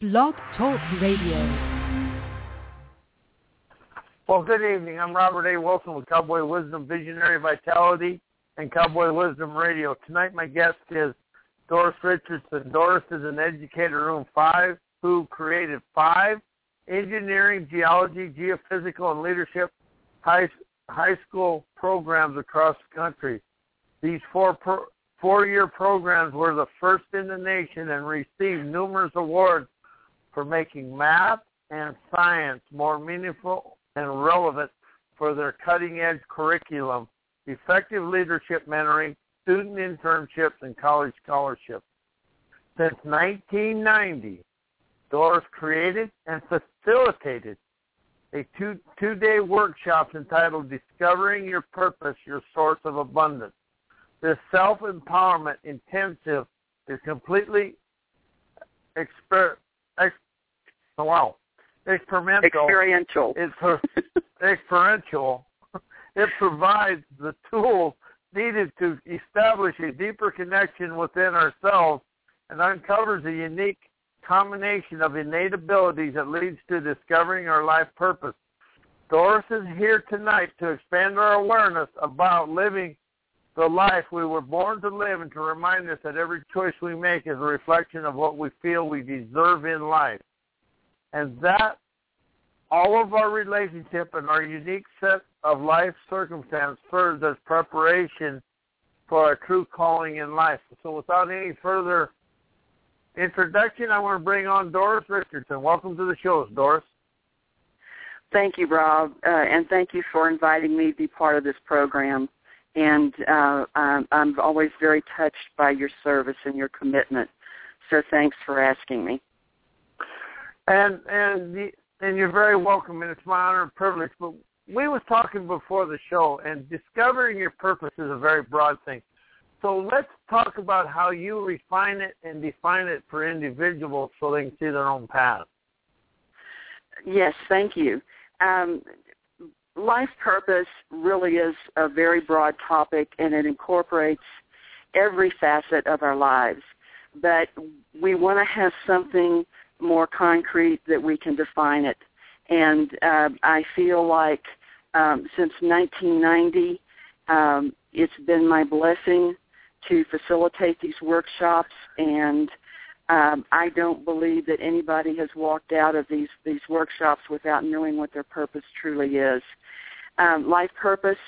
Blog Talk Radio. Well, good evening. I'm Robert A. Wilson with Cowboy Wisdom Visionary Vitality and Cowboy Wisdom Radio. Tonight my guest is Doris Richardson. Doris is an educator room five who created five engineering, geology, geophysical, and leadership high, high school programs across the country. These four pro, four-year programs were the first in the nation and received numerous awards for making math and science more meaningful and relevant for their cutting-edge curriculum, effective leadership mentoring, student internships, and college scholarships. Since 1990, Doris created and facilitated a two, two-day workshop entitled Discovering Your Purpose, Your Source of Abundance. This self-empowerment intensive is completely exper- wow, experimental. Experiential. It's experiential. It provides the tools needed to establish a deeper connection within ourselves and uncovers a unique combination of innate abilities that leads to discovering our life purpose. Doris is here tonight to expand our awareness about living the life we were born to live and to remind us that every choice we make is a reflection of what we feel we deserve in life and that all of our relationship and our unique set of life circumstance serves as preparation for our true calling in life. So without any further introduction, I want to bring on Doris Richardson. Welcome to the show, Doris. Thank you, Rob, uh, and thank you for inviting me to be part of this program. And uh, I'm, I'm always very touched by your service and your commitment. So thanks for asking me. And and the, and you're very welcome, and it's my honor and privilege. But we was talking before the show, and discovering your purpose is a very broad thing. So let's talk about how you refine it and define it for individuals so they can see their own path. Yes, thank you. Um, life purpose really is a very broad topic, and it incorporates every facet of our lives. But we want to have something more concrete that we can define it. And uh, I feel like um, since 1990, um, it's been my blessing to facilitate these workshops, and um, I don't believe that anybody has walked out of these these workshops without knowing what their purpose truly is. Um, life purpose,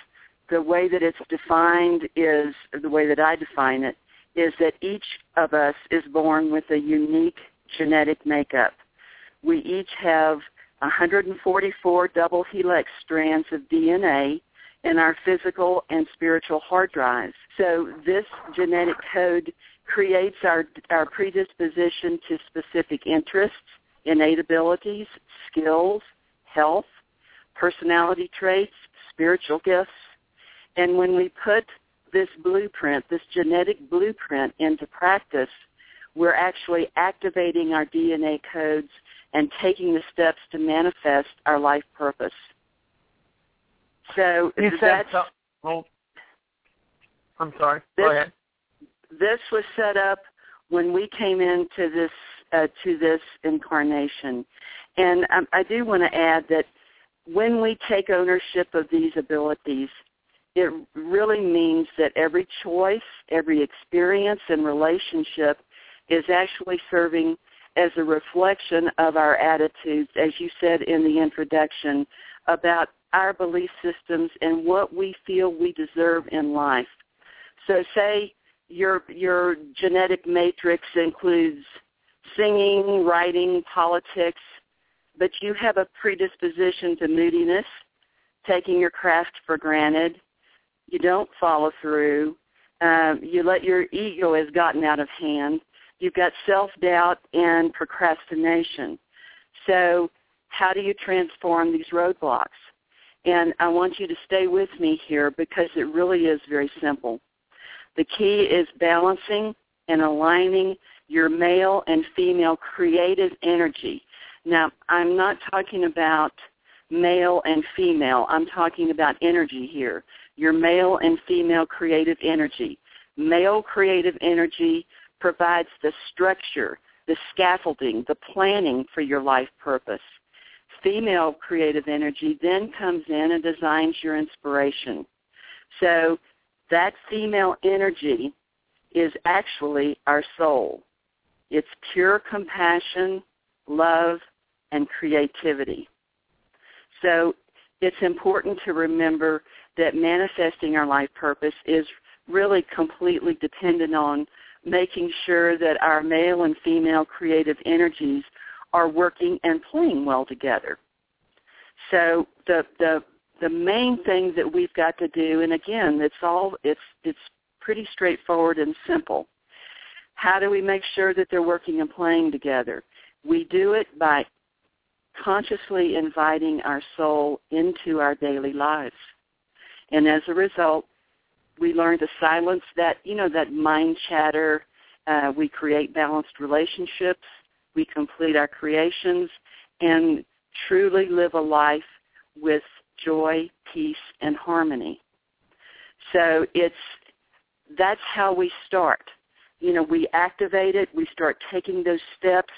the way that it's defined is the way that I define it is that each of us is born with a unique genetic makeup. We each have 144 double helix strands of DNA in our physical and spiritual hard drives. So this genetic code creates our, our predisposition to specific interests, innate abilities, skills, health, personality traits, spiritual gifts. And when we put this blueprint, this genetic blueprint into practice, we're actually activating our DNA codes and taking the steps to manifest our life purpose. So you said so, well, I'm sorry. This, Go ahead. This was set up when we came into this uh, to this incarnation, and um, I do want to add that when we take ownership of these abilities, it really means that every choice, every experience and relationship is actually serving as a reflection of our attitudes, as you said in the introduction, about our belief systems and what we feel we deserve in life. So say your your genetic matrix includes singing, writing, politics, but you have a predisposition to moodiness, taking your craft for granted. You don't follow through. Um, you let your ego has gotten out of hand. You've got self-doubt and procrastination. So how do you transform these roadblocks? And I want you to stay with me here because it really is very simple. The key is balancing and aligning your male and female creative energy. Now, I'm not talking about male and female. I'm talking about energy here. Your male and female creative energy. Male creative energy provides the structure, the scaffolding, the planning for your life purpose. Female creative energy then comes in and designs your inspiration. So that female energy is actually our soul. It's pure compassion, love, and creativity. So it's important to remember that manifesting our life purpose is really completely dependent on making sure that our male and female creative energies are working and playing well together. So the the the main thing that we've got to do, and again, it's all it's it's pretty straightforward and simple. How do we make sure that they're working and playing together? We do it by consciously inviting our soul into our daily lives. And as a result, we learn to silence that, you know, that mind chatter. Uh, we create balanced relationships. We complete our creations and truly live a life with joy, peace, and harmony. So it's that's how we start. You know, we activate it. We start taking those steps.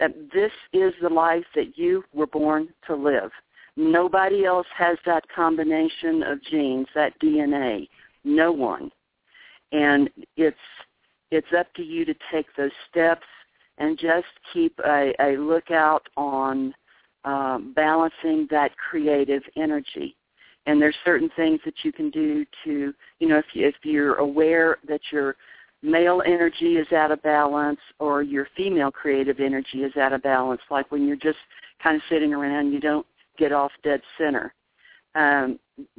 That this is the life that you were born to live. Nobody else has that combination of genes, that DNA. No one. And it's it's up to you to take those steps and just keep a, a lookout on um, balancing that creative energy. And there's certain things that you can do to, you know, if, you, if you're aware that your male energy is out of balance or your female creative energy is out of balance, like when you're just kind of sitting around, you don't get off dead center. Um,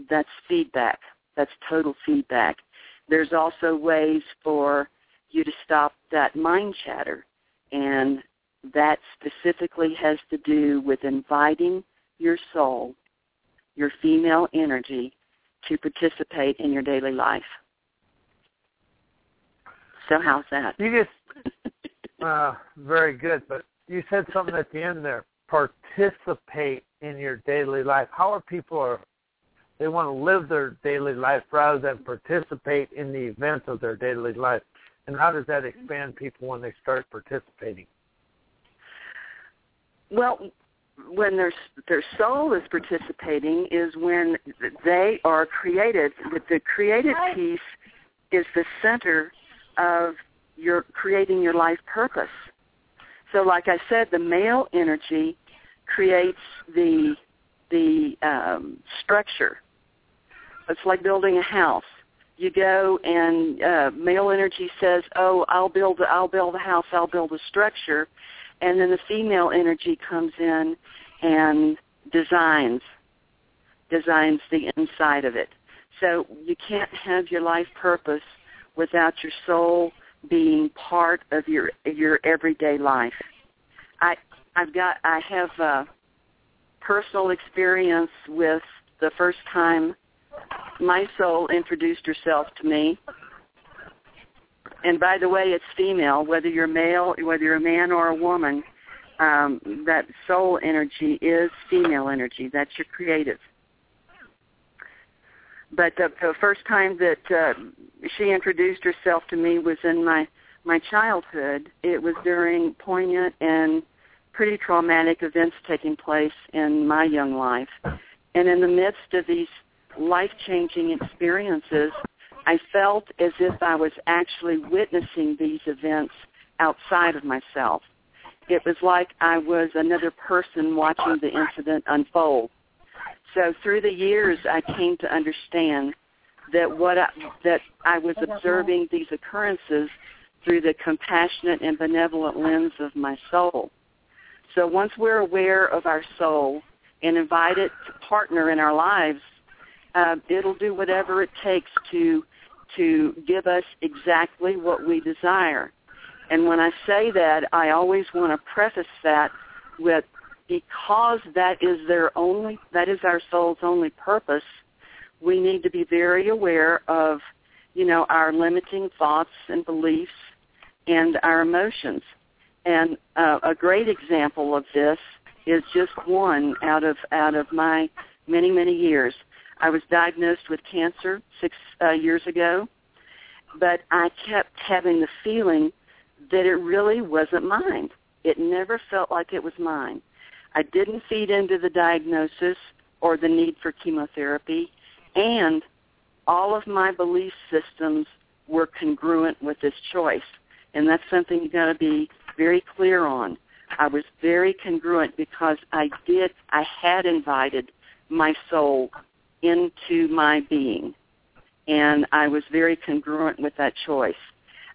that's feedback. That's total feedback. There's also ways for you to stop that mind chatter. And that specifically has to do with inviting your soul, your female energy, to participate in your daily life. So how's that? You just uh, very good, but you said something at the end there. Participate in your daily life. How are people they want to live their daily life rather than participate in the events of their daily life. And how does that expand people when they start participating? Well, when their their soul is participating is when they are created. The created piece is the center of your creating your life purpose. So, like I said, the male energy creates the the um, structure. It's like building a house. You go and uh, male energy says, "Oh, I'll build I'll build a house. I'll build a structure," and then the female energy comes in and designs designs the inside of it. So you can't have your life purpose without your soul being part of your your everyday life. I I've got I have uh, personal experience with the first time my soul introduced herself to me and by the way, it's female. Whether you're male, whether you're a man or a woman, um, that soul energy is female energy. That's your creative. But the, the first time that uh, she introduced herself to me was in my my childhood. It was during poignant and pretty traumatic events taking place in my young life. And in the midst of these life-changing experiences, I felt as if I was actually witnessing these events outside of myself. It was like I was another person watching the incident unfold. So through the years, I came to understand that what I, that I was observing these occurrences through the compassionate and benevolent lens of my soul. So once we're aware of our soul and invite it to partner in our lives, uh, it'll do whatever it takes to to give us exactly what we desire. And when I say that, I always want to preface that with because that is their only that is our soul's only purpose, we need to be very aware of, you know, our limiting thoughts and beliefs and our emotions. And uh, a great example of this is just one out of out of my many many years. I was diagnosed with cancer six uh, years ago, but I kept having the feeling that it really wasn't mine. It never felt like it was mine. I didn't feed into the diagnosis or the need for chemotherapy, and all of my belief systems were congruent with this choice. And that's something you've got to be very clear on. I was very congruent because I did, I had invited my soul into my being. And I was very congruent with that choice.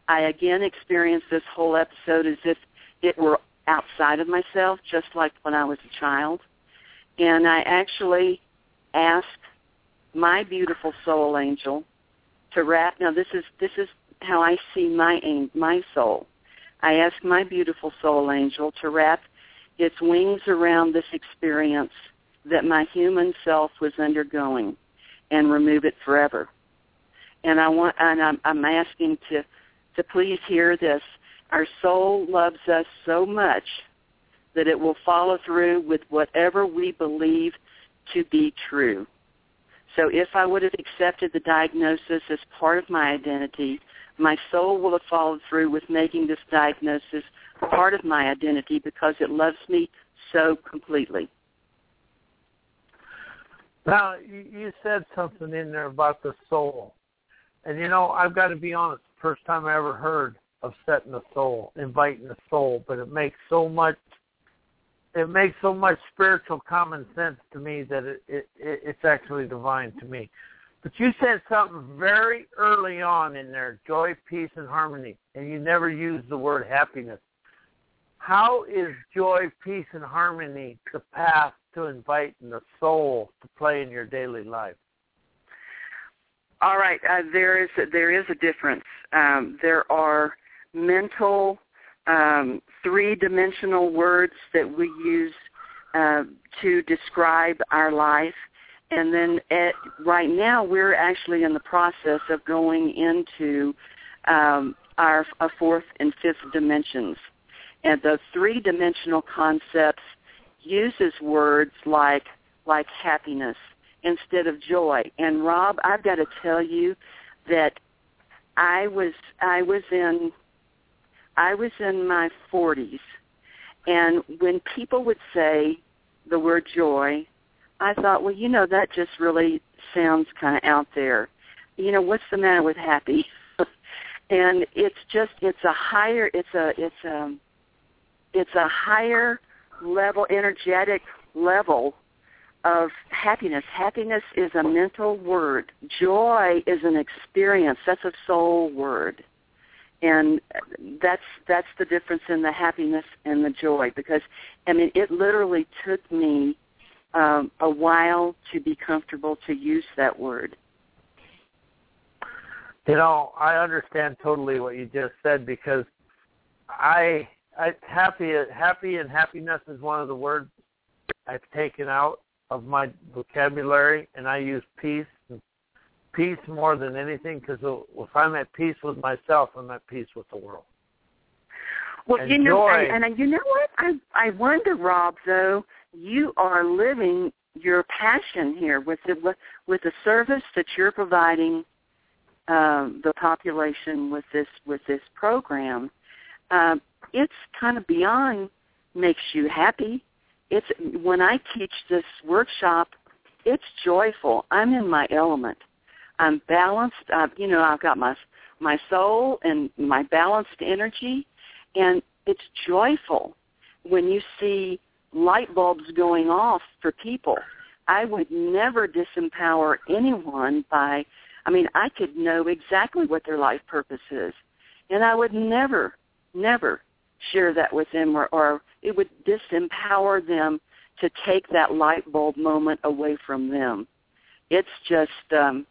I again experienced this whole episode as if it were outside of myself, just like when I was a child. And I actually asked my beautiful soul angel to wrap. Now this is this is how I see my my soul. I asked my beautiful soul angel to wrap its wings around this experience that my human self was undergoing and remove it forever. And I want and I'm, I'm asking to to please hear this. Our soul loves us so much that it will follow through with whatever we believe to be true. So if I would have accepted the diagnosis as part of my identity, my soul will have followed through with making this diagnosis part of my identity because it loves me so completely. Now, you said something in there about the soul. And you know, I've got to be honest, first time I ever heard of setting the soul, inviting the soul, but it makes so much it makes so much spiritual common sense to me that it, it, it it's actually divine to me. But you said something very early on in there, joy, peace, and harmony, and you never used the word happiness. How is joy, peace, and harmony the path to inviting the soul to play in your daily life? All right, uh, there is a, there is a difference. Um, there are mental um, three-dimensional words that we use uh, to describe our life. And then at, right now, we're actually in the process of going into um, our, our fourth and fifth dimensions. And the three-dimensional concepts uses words like like happiness instead of joy. And Rob, I've got to tell you that I was I was in I was in my 40s, and when people would say the word joy, I thought, well, you know, that just really sounds kind of out there. You know, what's the matter with happy? and it's just it's a higher it's a it's a it's a higher level energetic level of happiness. Happiness is a mental word. Joy is an experience. That's a soul word and that's that's the difference in the happiness and the joy because I mean it literally took me um, a while to be comfortable to use that word. You know, I understand totally what you just said because I, I happy happy and happiness is one of the words I've taken out of my vocabulary, and I use peace peace more than anything because if I'm at peace with myself, I'm at peace with the world. Well, and you know, joy, and, and you know what? I I wonder, Rob. Though you are living your passion here with the with, with the service that you're providing um, the population with this with this program. Um, it's kind of beyond makes you happy. It's when I teach this workshop, it's joyful. I'm in my element. I'm balanced. Uh, you know, I've got my my soul and my balanced energy, and it's joyful when you see light bulbs going off for people. I would never disempower anyone by, I mean, I could know exactly what their life purpose is, and I would never, never share that with them, or, or it would disempower them to take that light bulb moment away from them. It's just um,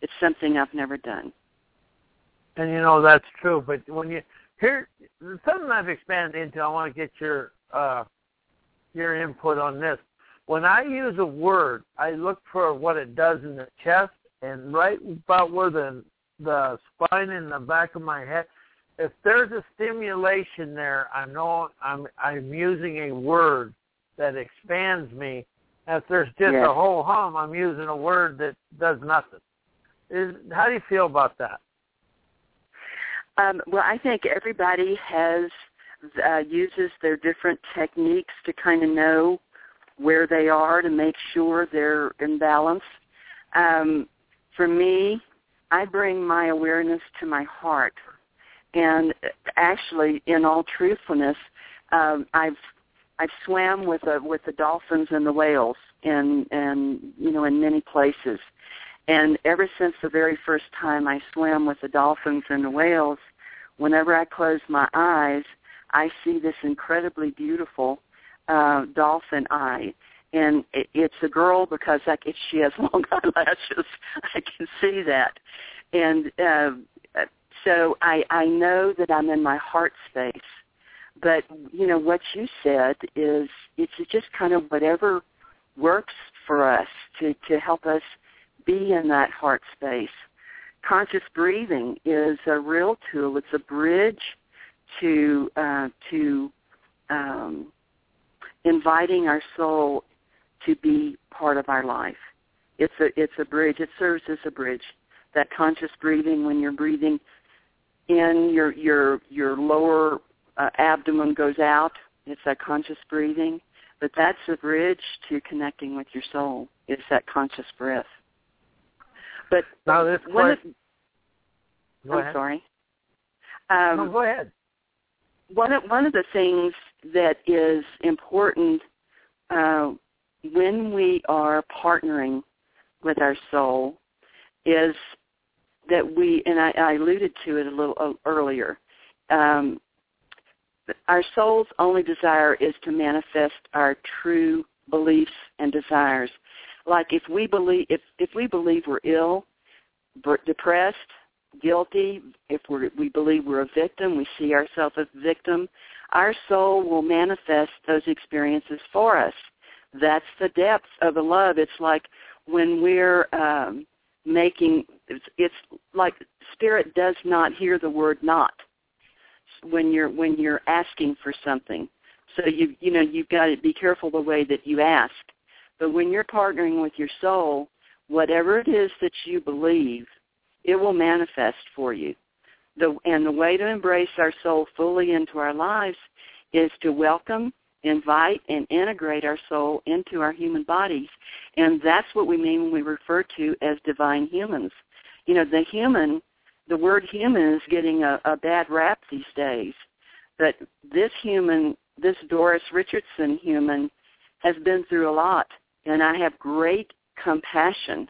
it's something I've never done. And you know that's true, but when you here something I've expanded into, I want to get your uh, your input on this. When I use a word, I look for what it does in the chest and right about where the the spine in the back of my head. If there's a stimulation there, I know I'm I'm using a word that expands me. If there's just yes. a whole hum, I'm using a word that does nothing. Is how do you feel about that? Um, well, I think everybody has uh, uses their different techniques to kind of know where they are to make sure they're in balance. Um, for me, I bring my awareness to my heart, and actually, in all truthfulness, um, I've I've swam with the with the dolphins and the whales, and and you know in many places, and ever since the very first time I swam with the dolphins and the whales, whenever I close my eyes, I see this incredibly beautiful uh, dolphin eye. And it, it's a girl because I, she has long eyelashes, I can see that. And uh, so I, I know that I'm in my heart space. But you know what you said is it's just kind of whatever works for us to to help us be in that heart space. Conscious breathing is a real tool. It's a bridge to uh, to um, inviting our soul to be part of our life. It's a it's a bridge. It serves as a bridge. That conscious breathing, when you're breathing in, your your your lower uh, abdomen goes out. It's that conscious breathing. But that's a bridge to connecting with your soul. It's that conscious breath. But now this one of, I'm ahead. sorry. Um, no, go ahead one of one of the things that is important uh, when we are partnering with our soul is that we and I, I alluded to it a little earlier. Um, our soul's only desire is to manifest our true beliefs and desires. Like if we believe if if we believe we're ill, depressed, guilty, if we're, we believe we're a victim, we see ourselves as a victim, our soul will manifest those experiences for us. That's the depth of the love. It's like when we're um, making, it's, it's like spirit does not hear the word not when you're when you're asking for something. So you you know you've got to be careful the way that you ask. But when you're partnering with your soul, whatever it is that you believe, it will manifest for you. The, and the way to embrace our soul fully into our lives is to welcome, invite, and integrate our soul into our human bodies. And that's what we mean when we refer to as divine humans. You know, the human, the word human is getting a, a bad rap these days. But this human, this Doris Richardson human, has been through a lot. And I have great compassion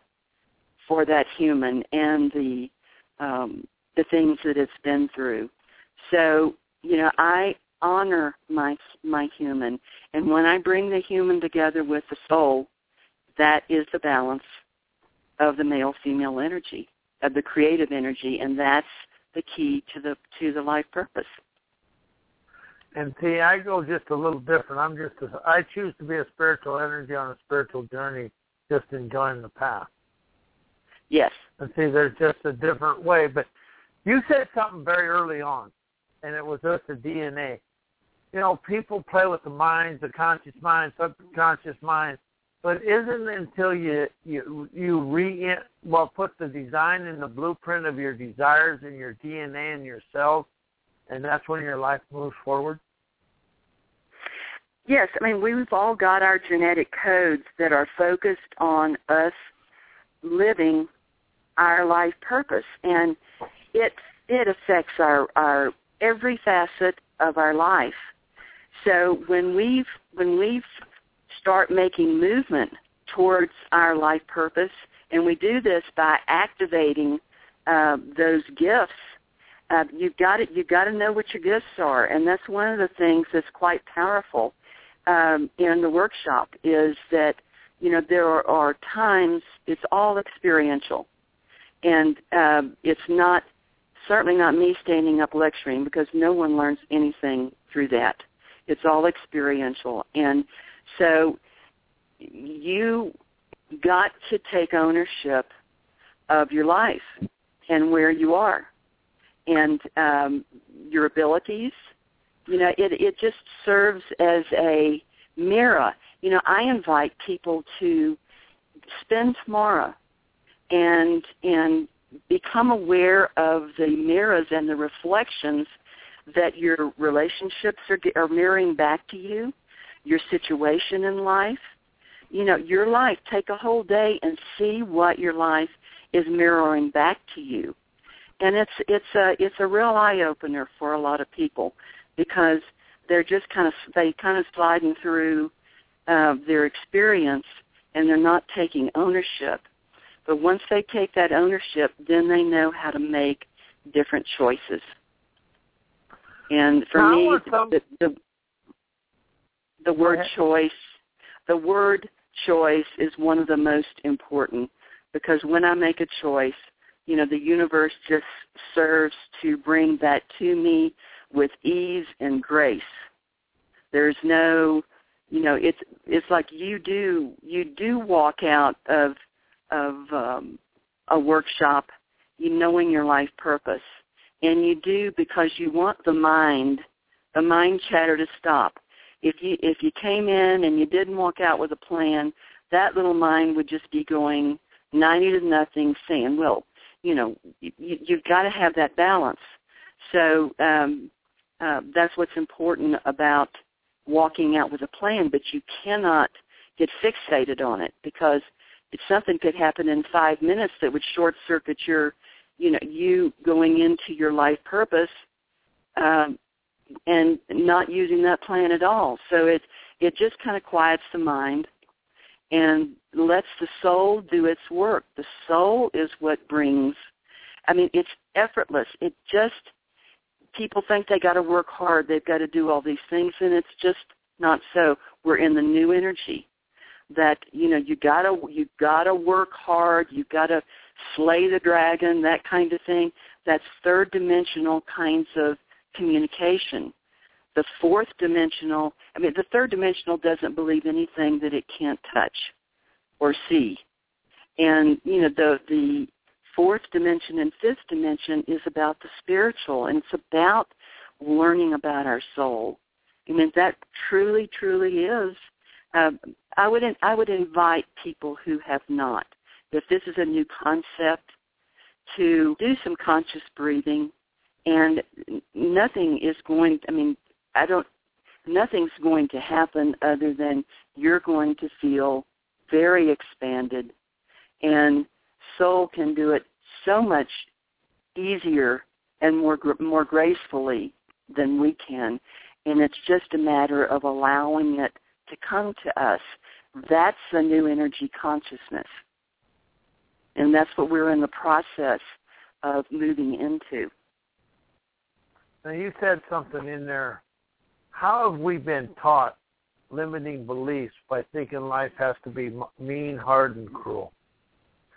for that human and the um, the things that it's been through. So you know, I honor my my human, and when I bring the human together with the soul, that is the balance of the male female energy, of the creative energy, and that's the key to the to the life purpose. And see, I go just a little different. I'm just a, I choose to be a spiritual energy on a spiritual journey, just enjoying the path. Yes. And see, there's just a different way. But you said something very early on, and it was just the DNA. You know, people play with the minds, the conscious mind, subconscious mind, but isn't until you you you re well put the design and the blueprint of your desires in your DNA and your cells, and that's when your life moves forward. Yes, I mean we've all got our genetic codes that are focused on us living our life purpose and it it affects our our every facet of our life. So when we've when we start making movement towards our life purpose and we do this by activating uh, those gifts uh, you've got to you've got to know what your gifts are. And that's one of the things that's quite powerful um, in the workshop is that you know there are, are times it's all experiential. And um, it's not certainly not me standing up lecturing because no one learns anything through that. It's all experiential, and so you got to take ownership of your life and where you are and um, your abilities. You know, it it just serves as a mirror. You know, I invite people to spend tomorrow and and become aware of the mirrors and the reflections that your relationships are, are mirroring back to you, your situation in life. You know, your life. Take a whole day and see what your life is mirroring back to you. And it's it's a it's a real eye opener for a lot of people because they're just kind of they kind of sliding through uh, their experience and they're not taking ownership. But once they take that ownership, then they know how to make different choices. And for now, me, some... the, the the word choice, the word choice is one of the most important because when I make a choice, you know, the universe just serves to bring that to me with ease and grace. There's no, you know, it's it's like you do you do walk out of of um, a workshop, you knowing your life purpose, and you do because you want the mind, the mind chatter to stop. If you if you came in and you didn't walk out with a plan, that little mind would just be going ninety to nothing, saying, "Well, you know, you, you've got to have that balance." So um, uh, that's what's important about walking out with a plan, but you cannot get fixated on it because something could happen in five minutes that would short circuit your, you know, you going into your life purpose, um, and not using that plan at all. So it it just kind of quiets the mind and lets the soul do its work. The soul is what brings. I mean, it's effortless. It just people think they got to work hard. They've got to do all these things, and it's just not so. We're in the new energy that you know you gotta you gotta work hard. You gotta slay the dragon. That kind of thing. That's third dimensional kinds of communication. The fourth dimensional, I mean, the third dimensional doesn't believe anything that it can't touch or see. And, you know, the, the fourth dimension and fifth dimension is about the spiritual, and it's about learning about our soul. I mean, that truly, truly is. Uh, I would I would invite people who have not, if this is a new concept, to do some conscious breathing, and nothing is going. I mean, I don't. Nothing's going to happen other than you're going to feel very expanded, and soul can do it so much easier and more more gracefully than we can and it's just a matter of allowing it to come to us that's the new energy consciousness and that's what we're in the process of moving into now you said something in there how have we been taught limiting beliefs by thinking life has to be mean hard and cruel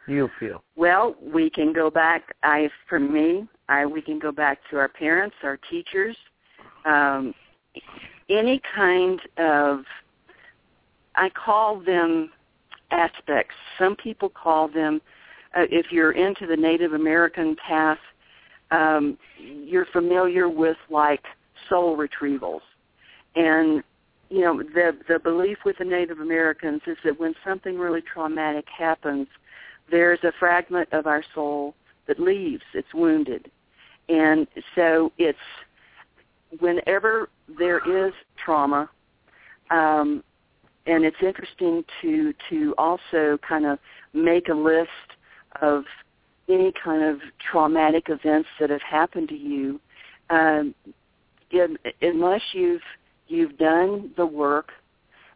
you feel? Well, we can go back. I, for me, I we can go back to our parents, our teachers, um, any kind of. I call them aspects. Some people call them. Uh, if you're into the Native American path, um, you're familiar with like soul retrievals, and you know the the belief with the Native Americans is that when something really traumatic happens, there's a fragment of our soul that leaves. It's wounded. And so it's whenever there is trauma, um, and it's interesting to to also kind of make a list of any kind of traumatic events that have happened to you. Um, in, unless you've you've done the work,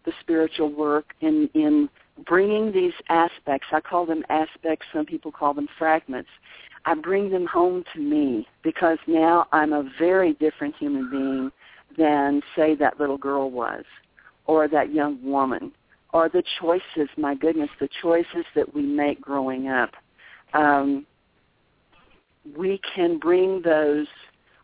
the spiritual work in in bringing these aspects, I call them aspects, some people call them fragments, I bring them home to me because now I'm a very different human being than, say, that little girl was or that young woman or the choices, my goodness, the choices that we make growing up. Um, we can bring those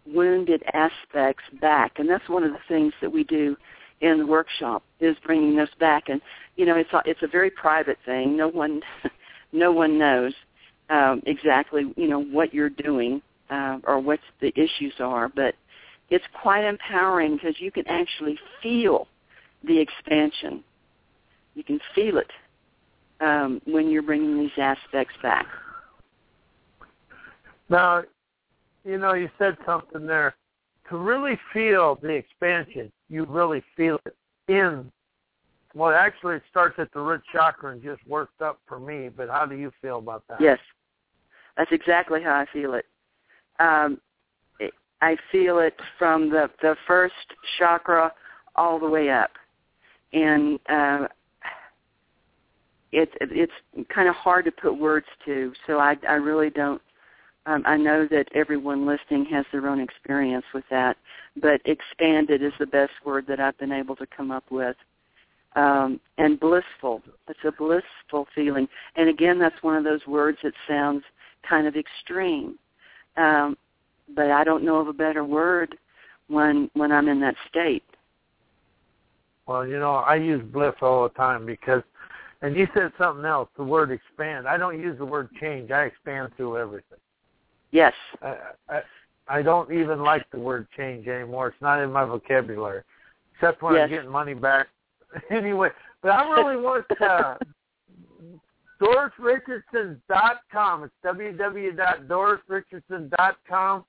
wounded aspects back. And that's one of the things that we do in the workshop is bringing those back. And you know, it's a, it's a very private thing. No one, no one knows um, exactly, you know, what you're doing uh, or what the issues are. But it's quite empowering because you can actually feel the expansion. You can feel it um, when you're bringing these aspects back. Now, you know, you said something there. To really feel the expansion, you really feel it in. Well, actually, it starts at the root chakra and just works up for me. But how do you feel about that? Yes, that's exactly how I feel it. Um, it I feel it from the the first chakra all the way up, and uh, it, it's kind of hard to put words to. So I, I really don't. Um, I know that everyone listening has their own experience with that, but expanded is the best word that I've been able to come up with. Um, and blissful. It's a blissful feeling. And again, that's one of those words that sounds kind of extreme. Um, but I don't know of a better word when when I'm in that state. Well, you know, I use bliss all the time because and you said something else, the word expand. I don't use the word change. I expand through everything. Yes. I, I, I don't even like the word change anymore. It's not in my vocabulary, except when yes. I'm getting money back. anyway, but I really want uh, DorisRichardson.com. It's www.dorisrichardson.com.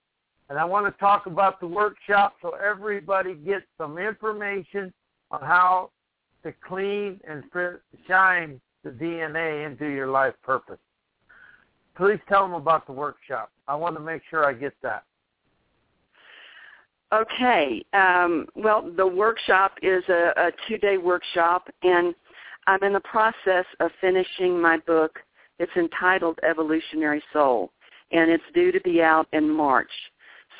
And I want to talk about the workshop so everybody gets some information on how to clean and shine the DNA into your life purpose. Please tell them about the workshop. I want to make sure I get that. Okay. Um, well, the workshop is a, a two-day workshop, and I'm in the process of finishing my book. It's entitled Evolutionary Soul, and it's due to be out in March.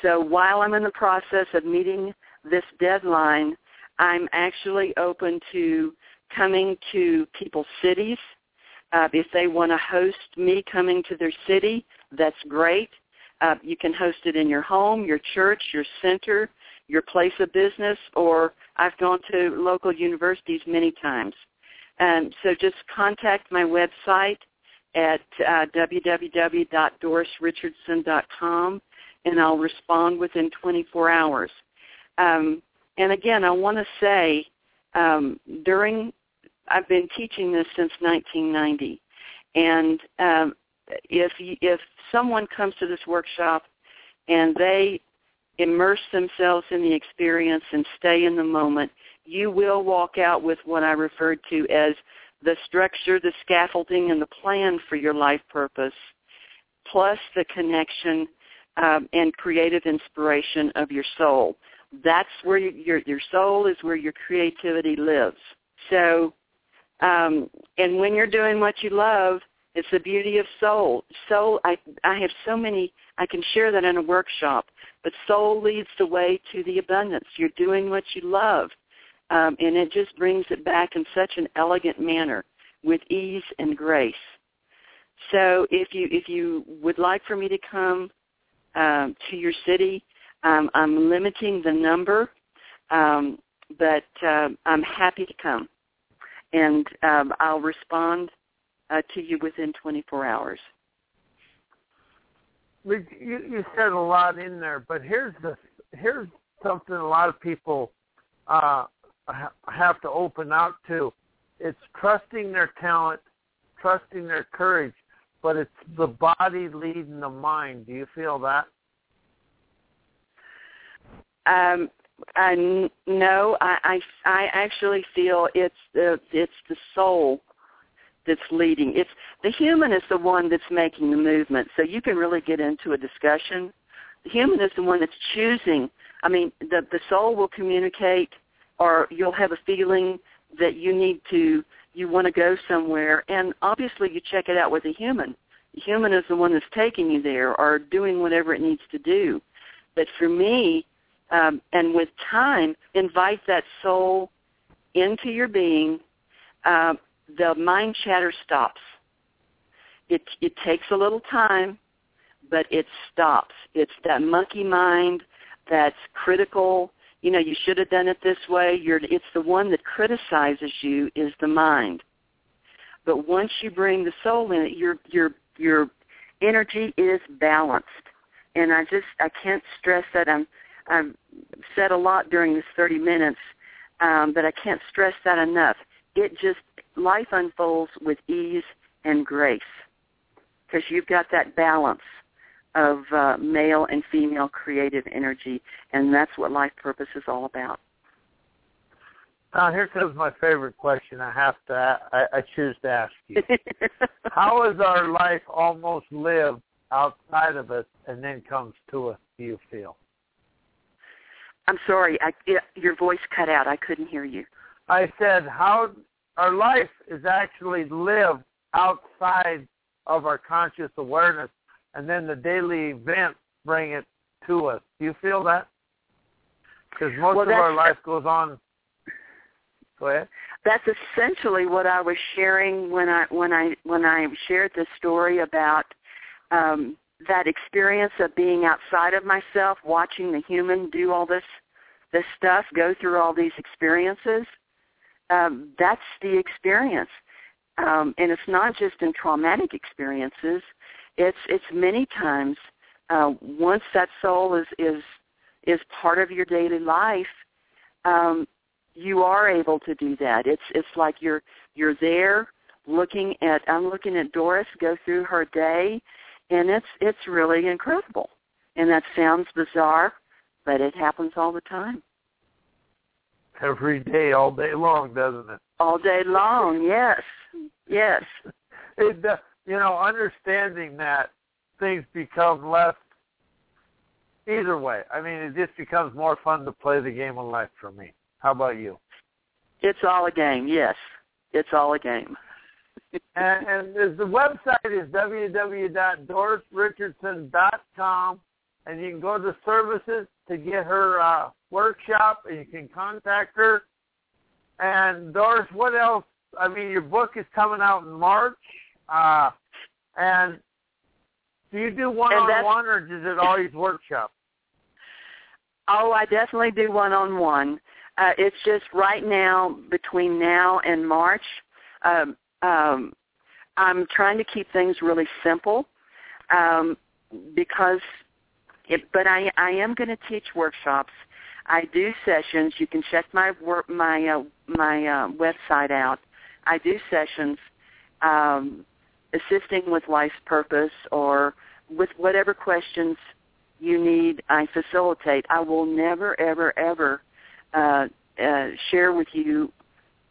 So while I'm in the process of meeting this deadline, I'm actually open to coming to people's cities. Uh, if they want to host me coming to their city, that's great. Uh, you can host it in your home, your church, your center, your place of business, or I've gone to local universities many times. Um, so just contact my website at uh, www.dorisrichardson.com, and I'll respond within 24 hours. Um, and again, I want to say um, during I've been teaching this since 1990, and um, if you, if someone comes to this workshop and they immerse themselves in the experience and stay in the moment, you will walk out with what I referred to as the structure, the scaffolding, and the plan for your life purpose, plus the connection um, and creative inspiration of your soul. That's where your your soul is where your creativity lives. So, um, and when you're doing what you love, it's the beauty of soul. Soul, I I have so many. I can share that in a workshop. But soul leads the way to the abundance. You're doing what you love, um, and it just brings it back in such an elegant manner with ease and grace. So if you if you would like for me to come um, to your city, um, I'm limiting the number, um, but uh, I'm happy to come, and um, I'll respond uh, to you within 24 hours. You, you said a lot in there, but here's the here's something a lot of people uh, have to open out to. It's trusting their talent, trusting their courage, but it's the body leading the mind. Do you feel that? Um, I no, I, I I actually feel it's the it's the soul that's leading. It's the human is the one that's making the movement. So you can really get into a discussion. The human is the one that's choosing. I mean, the the soul will communicate, or you'll have a feeling that you need to you want to go somewhere, and obviously you check it out with a human. The human is the one that's taking you there or doing whatever it needs to do. But for me, um, and with time, invite that soul into your being. Uh, the mind chatter stops. It it takes a little time, but it stops. It's that monkey mind that's critical. You know, you should have done it this way. You're, it's the one that criticizes you is the mind. But once you bring the soul in, your your your energy is balanced. And I just I can't stress that. I'm I've said a lot during this 30 minutes, um, but I can't stress that enough. It just life unfolds with ease and grace because you've got that balance of uh, male and female creative energy, and that's what life purpose is all about. Now here comes my favorite question. I have to. I, I choose to ask you. How is our life almost lived outside of us and then comes to us? Do you feel? I'm sorry. I, your voice cut out. I couldn't hear you. I said how our life is actually lived outside of our conscious awareness, and then the daily events bring it to us. Do you feel that? Because most well, of our life goes on Go ahead. That's essentially what I was sharing when I when I when I shared the story about um, that experience of being outside of myself, watching the human do all this this stuff, go through all these experiences. Um, that's the experience, um, and it's not just in traumatic experiences. It's it's many times uh, once that soul is is is part of your daily life, um, you are able to do that. It's it's like you're you're there looking at I'm looking at Doris go through her day and it's it's really incredible. And that sounds bizarre, but it happens all the time. Every day, all day long, doesn't it? All day long, yes. Yes. it, you know, understanding that things become less either way. I mean, it just becomes more fun to play the game of life for me. How about you? It's all a game. Yes, it's all a game. And, and the website is www.dorisrichardson.com, and you can go to services to get her uh, workshop, and you can contact her. And Doris, what else? I mean, your book is coming out in March, uh, and do you do one-on-one, or is it always workshop? Oh, I definitely do one-on-one. Uh, it's just right now, between now and March, um, um, I'm trying to keep things really simple um, because, it, but I, I am going to teach workshops. I do sessions. You can check my work, my uh, my uh, website out. I do sessions um, assisting with life's purpose or with whatever questions you need. I facilitate. I will never, ever, ever uh, uh, share with you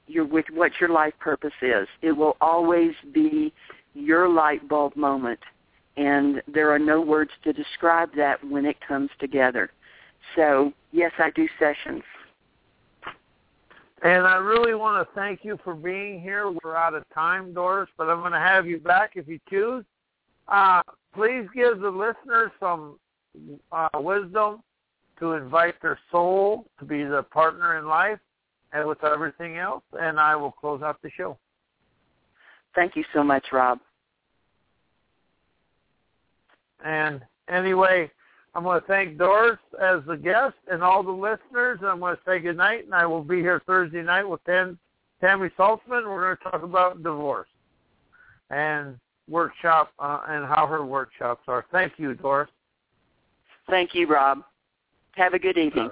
your with what your life purpose is. It will always be your light bulb moment, and there are no words to describe that when it comes together. So yes, I do sessions. And I really want to thank you for being here. We're out of time, Doris, but I'm going to have you back if you choose. Uh, please give the listeners some uh, wisdom to invite their soul to be the partner in life and with everything else, and I will close out the show. Thank you so much, Rob. And anyway, I'm going to thank Doris as the guest and all the listeners. I'm going to say good night, and I will be here Thursday night with Tammy Saltzman. We're going to talk about divorce and workshop uh, and how her workshops are. Thank you, Doris. Thank you, Rob. Have a good evening.